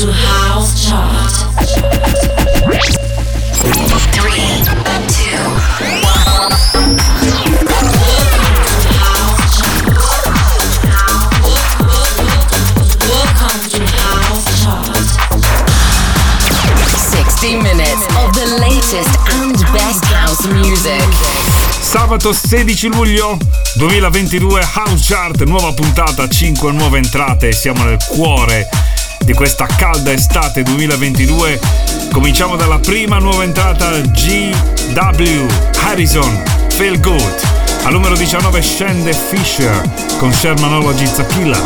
to House Chart. Three, two, one. Welcome to House Chart. 60 minutes of the latest and best house music. Sabato 16 luglio 2022 House Chart, nuova puntata, 5 nuove entrate, siamo nel cuore di questa calda estate 2022. Cominciamo dalla prima nuova entrata GW Harrison, Feel Good. Al numero 19 scende Fisher con Shermanology Zakila.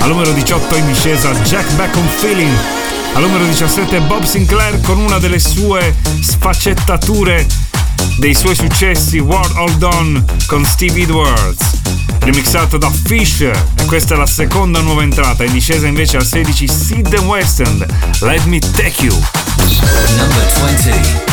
Al numero 18 in discesa Jack Back on Feeling. Al numero 17 Bob Sinclair con una delle sue sfaccettature dei suoi successi World All Done con Steve Edwards, remixato da Fisher e questa è la seconda nuova entrata, in discesa invece al 16 Sid West End, Let Me Take You. Number 20.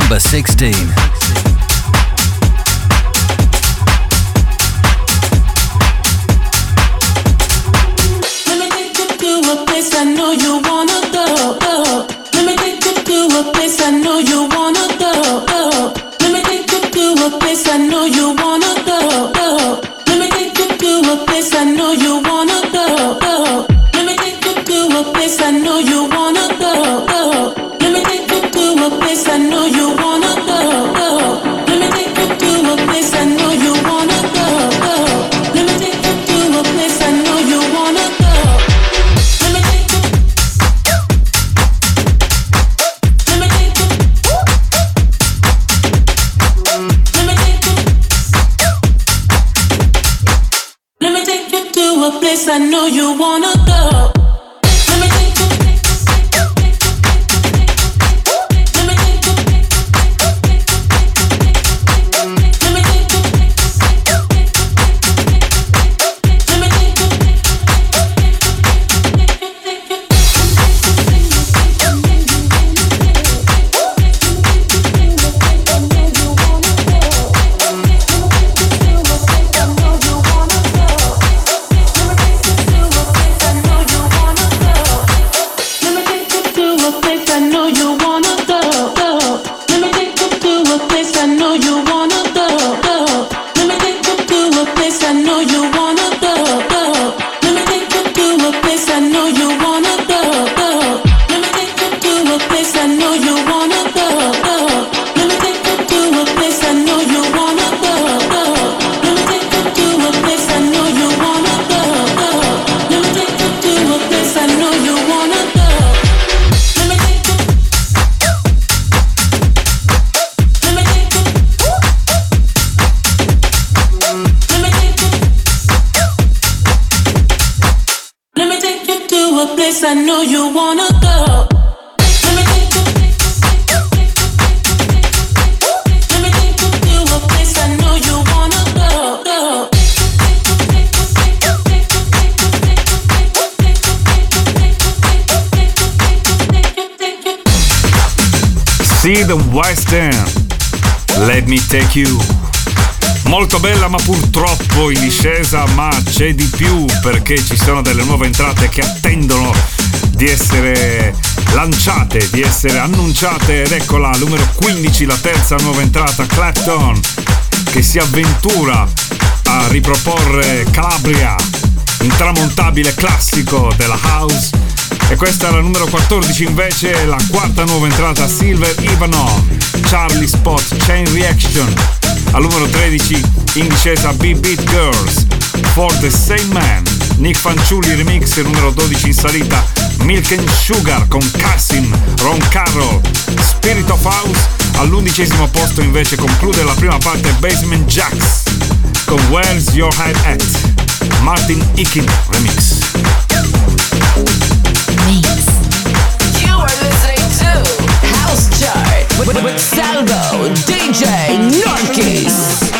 number 16. Western, Let Me Take You. Molto bella ma purtroppo in discesa, ma c'è di più perché ci sono delle nuove entrate che attendono di essere lanciate, di essere annunciate. Ed eccola, numero 15, la terza nuova entrata, Clapton, che si avventura a riproporre Calabria, un tramontabile classico della house e questa è la numero 14 invece, la quarta nuova entrata Silver Ivanov, Charlie Spot, Chain Reaction. Al numero 13 in discesa B-Beat Girls, For the Same Man, Nick Fanciulli remix numero 12 in salita, Milk and Sugar con Cassim, Ron Carroll, Spirit of House. All'undicesimo posto invece conclude la prima parte Basement Jacks con Where's Your Head At, Martin Ikin remix. House Chart with, with Salvo, DJ Norkis.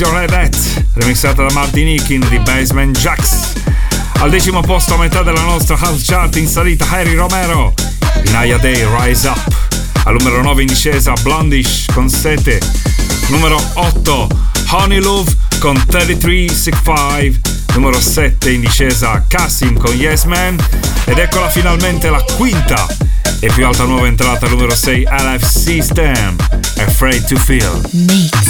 Your Head At, remixata da Martin Ikin di Basement Jacks. Al decimo posto a metà della nostra house chart in salita Harry Romero, Inaya Day Rise Up. Al numero 9 in discesa Blondish con 7. Numero 8 Honey Love con 3365. Numero 7 in discesa Cassim con Yes Man. Ed eccola finalmente la quinta e più alta nuova entrata numero 6 LF System Afraid to Feel Mix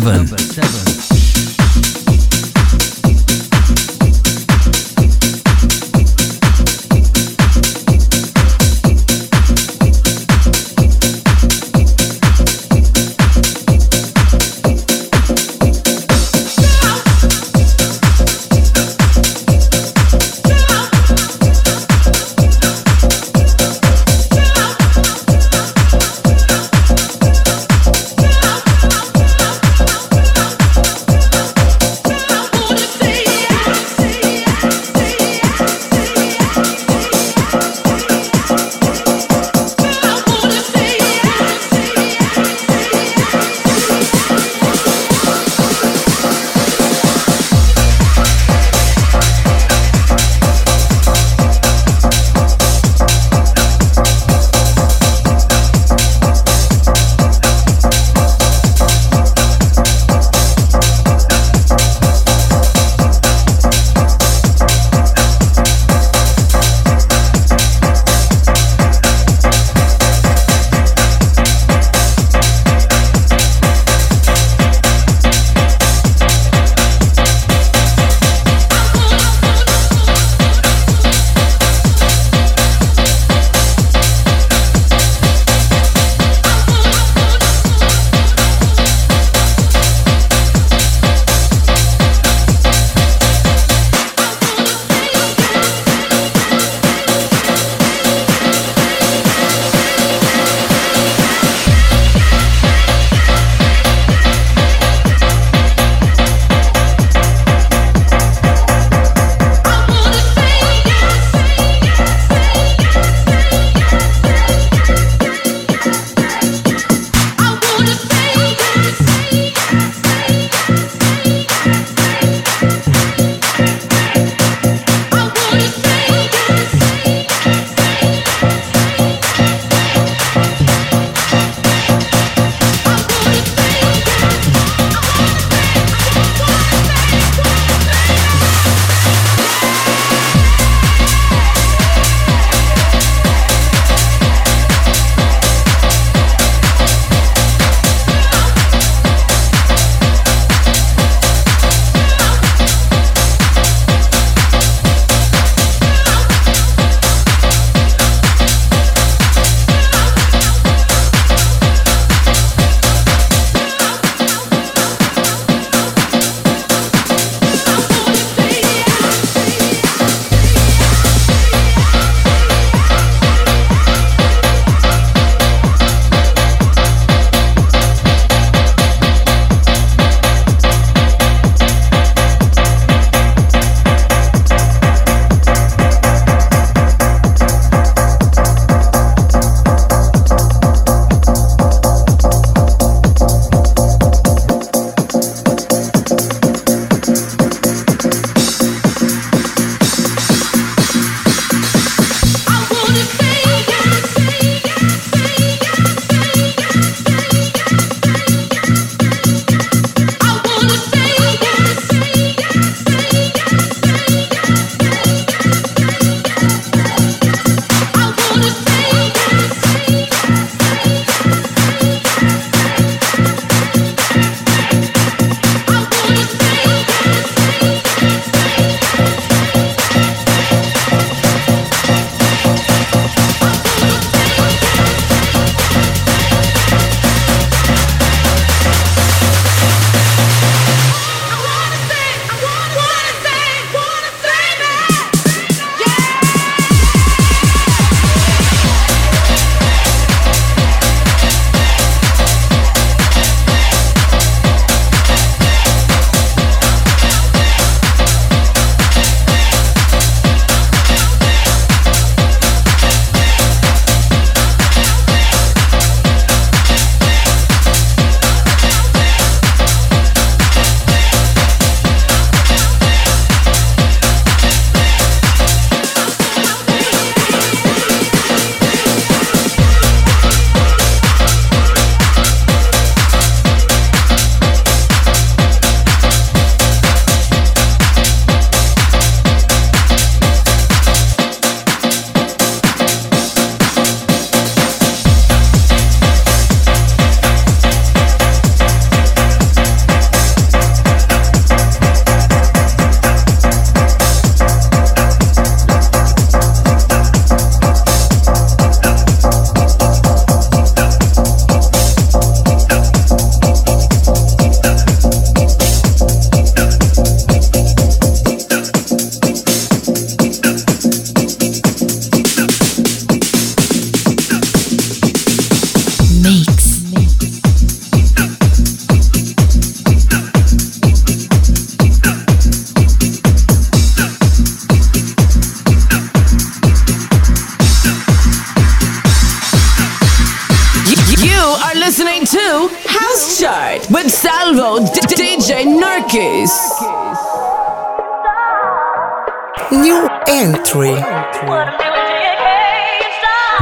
7.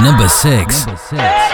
Number 6. produzione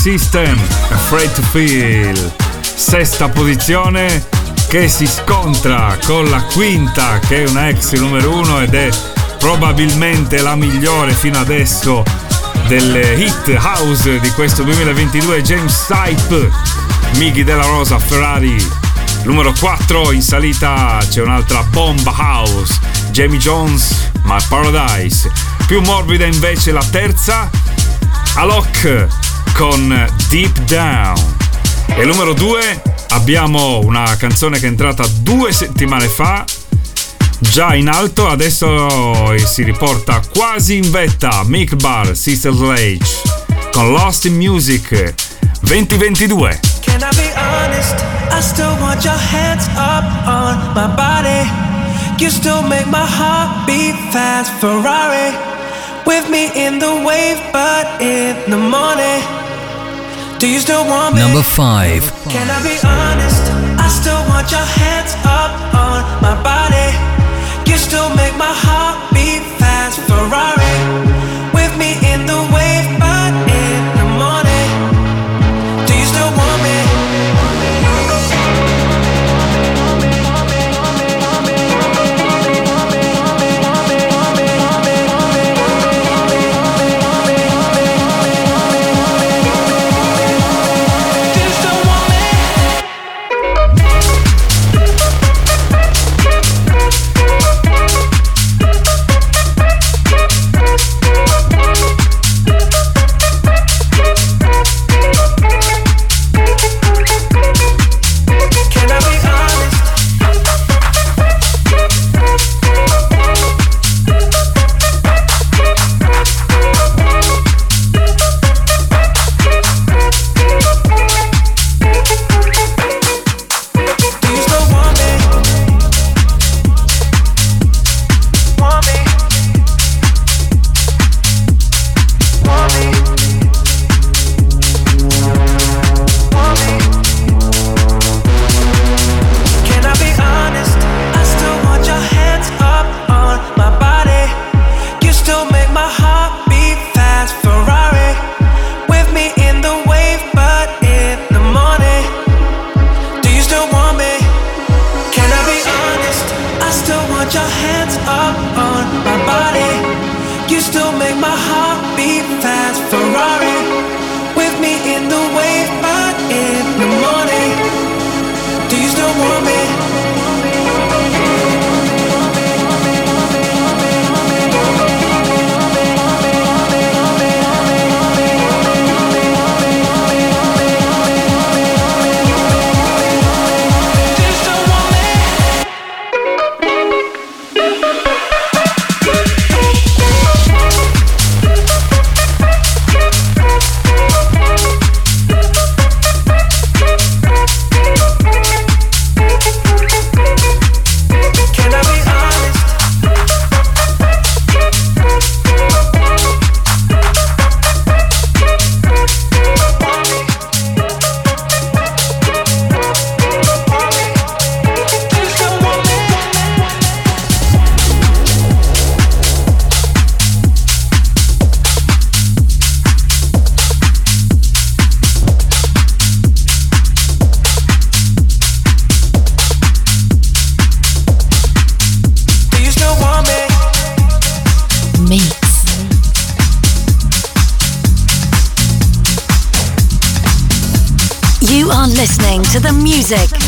System Afraid to Feel. Sesta posizione che si scontra con la quinta che è una ex numero uno ed è probabilmente la migliore fino adesso delle hit house di questo 2022 James Sype Miggy della Rosa Ferrari numero 4 in salita c'è un'altra bomb house Jamie Jones My Paradise. Più morbida invece la terza Alok con Deep Down. E numero 2 abbiamo una canzone che è entrata due settimane fa, già in alto, adesso si riporta quasi in vetta Mick Bar, Sister Slage con Lost in Music 2022. Can I be honest? I still want your hands up on my body. You still make my heart beat fast, Ferrari. with me in the wave, but in the morning. Do you still want me? Number five. Can I be honest? I still want your hands up on my body. You still make my heart beat fast, Ferrari. music.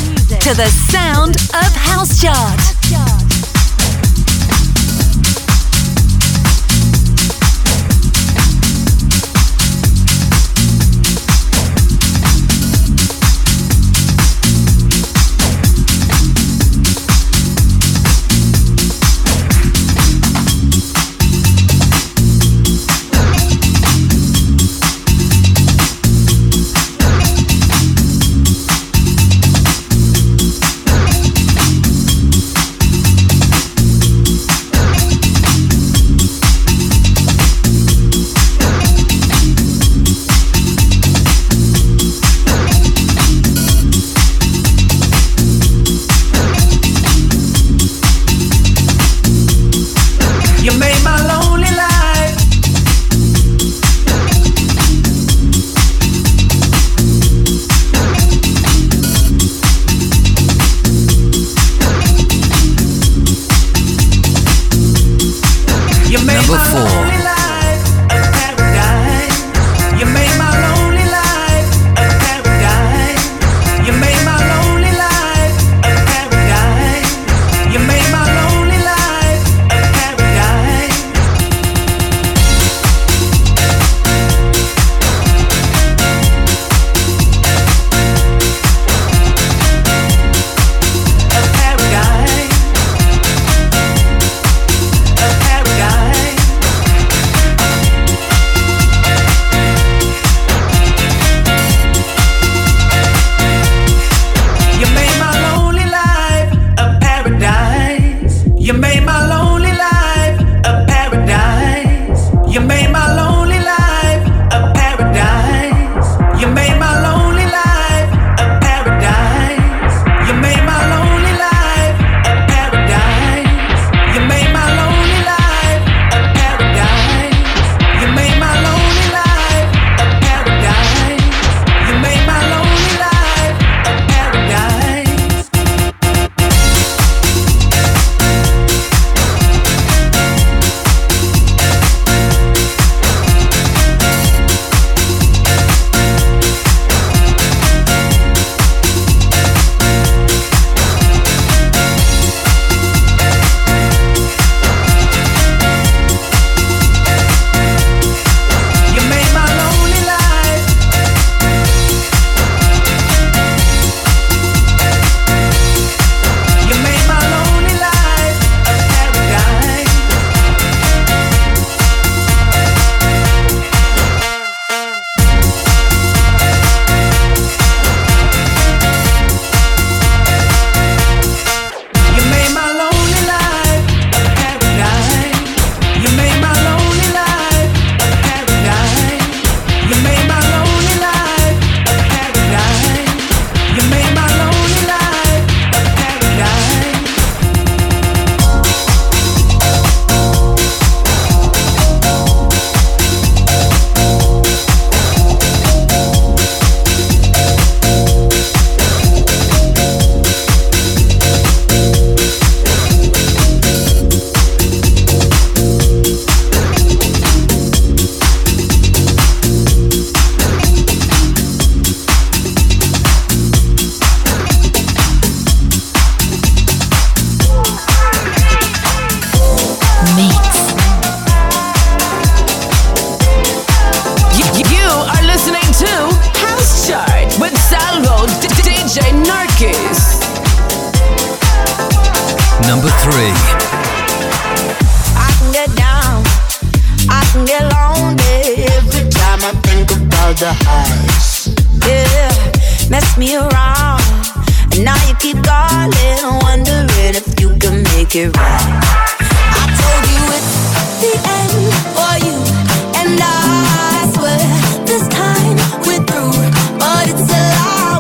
the highs. Yeah, mess me around. And now you keep calling, wondering if you can make it right. I told you it's the end for you, and I swear this time we're through, but it's a lie.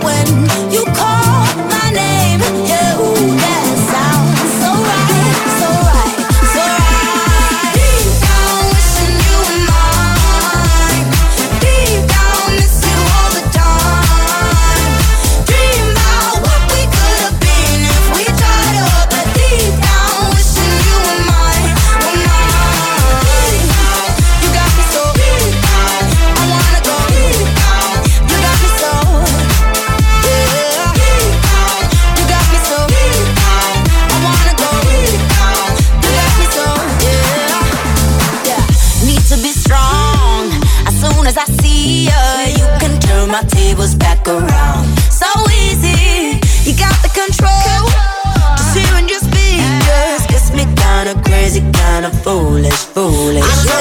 foolish, foolish.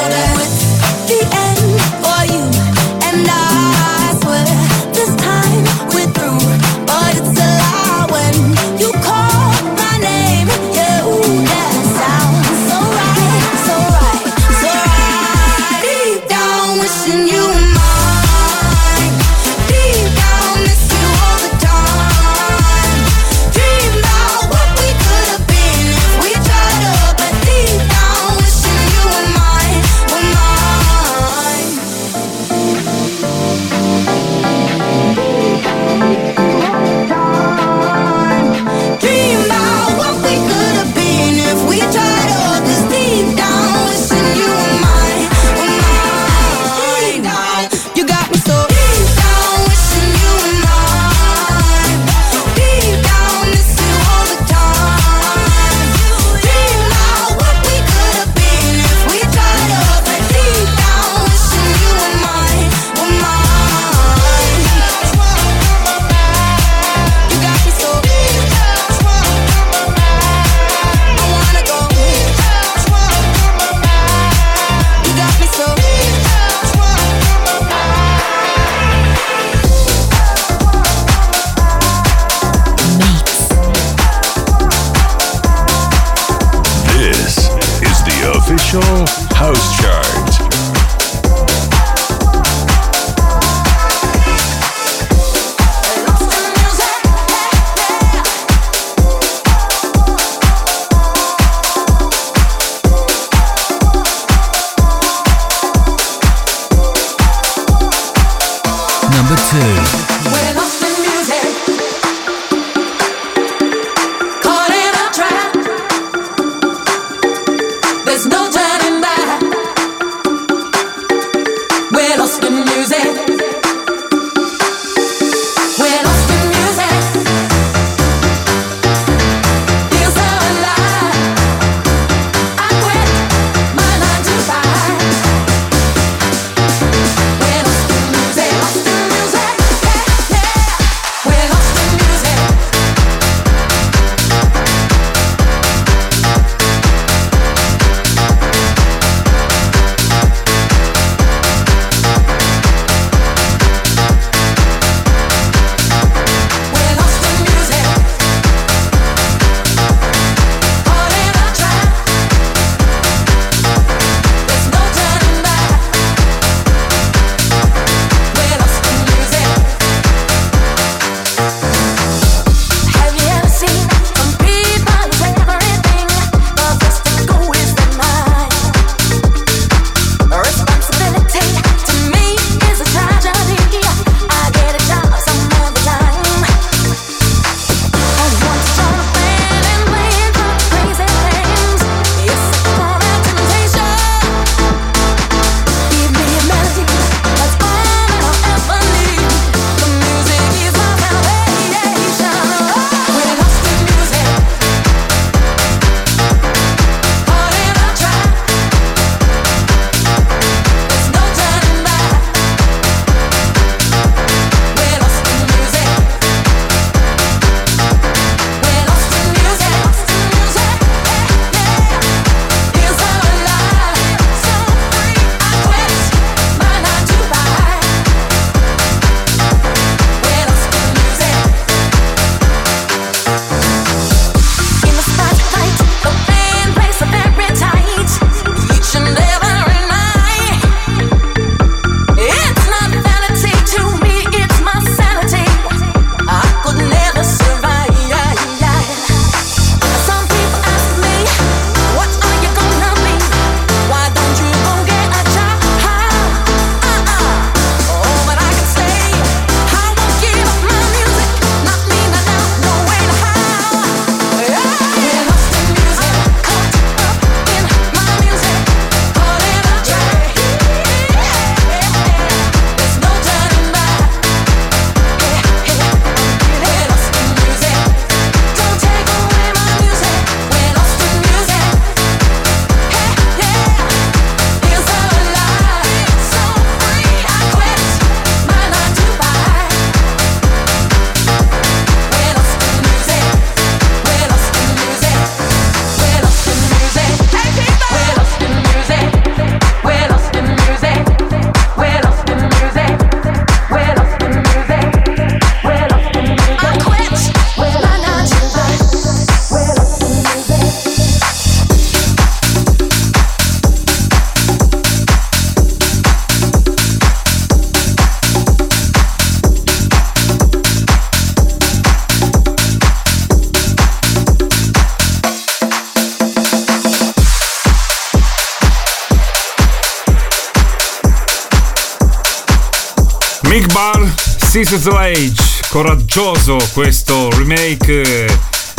This Age, coraggioso questo remake,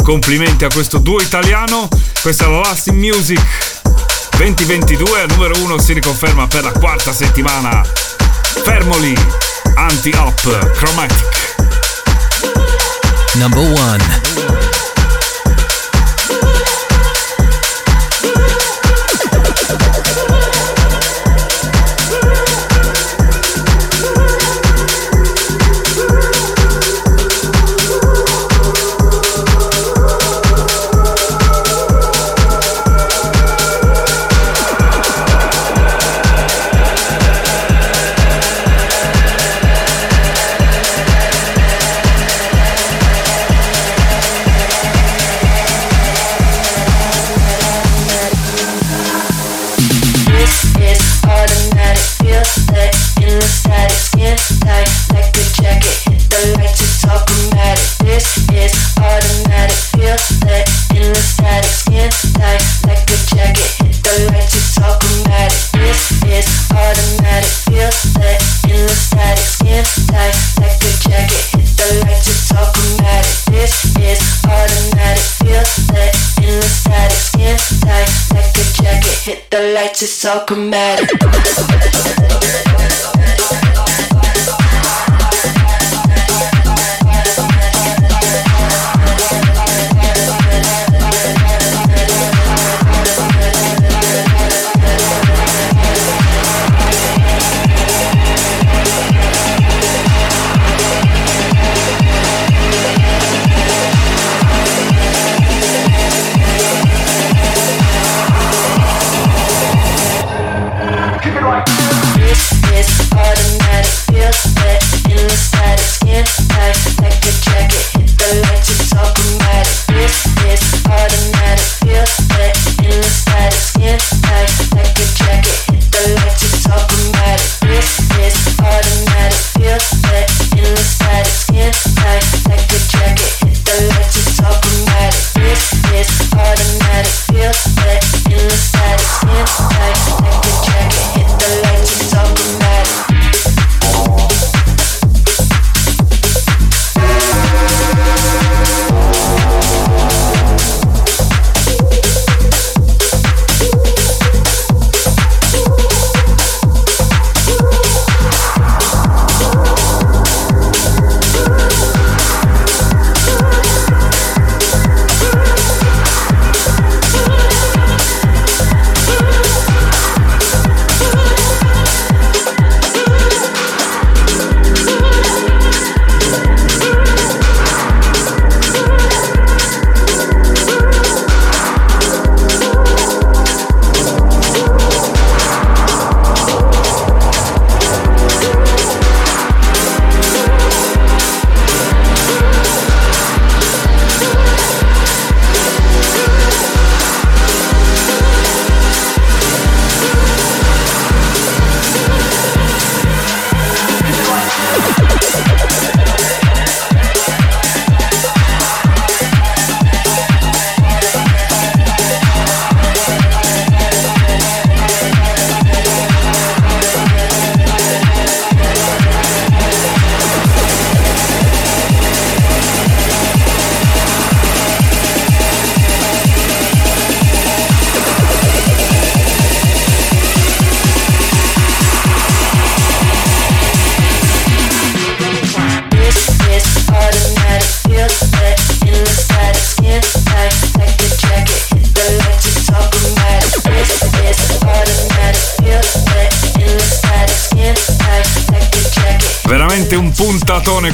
complimenti a questo duo italiano, questa è la Last in Music 2022, numero 1 si riconferma per la quarta settimana, Fermoli, anti-op, Chromatic. Number 1 Psychomatic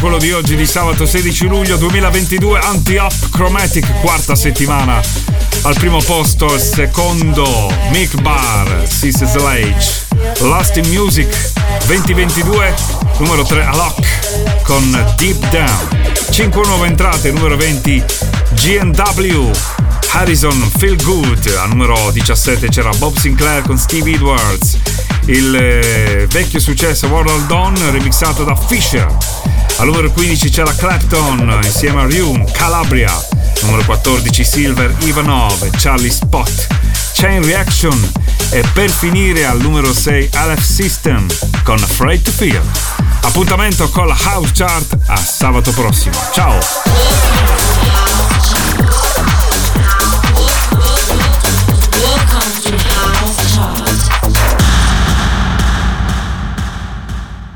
quello di oggi di sabato 16 luglio 2022 Anti-Up Chromatic quarta settimana. Al primo posto il secondo Mick Barr Sis Slage Last in Music 2022 numero 3 Alok con Deep Down. 5 nuove entrate numero 20 GNW Harrison Feel Good. Al numero 17 c'era Bob Sinclair con Steve Edwards. Il eh, vecchio successo World Dawn remixato da Fisher. Al numero 15 c'è la Clapton insieme a Rune, Calabria. Numero 14 Silver, Ivanov, Charlie Spot. Chain Reaction e per finire al numero 6 Aleph System con Afraid to Feel. Appuntamento con la House Chart a sabato prossimo. Ciao!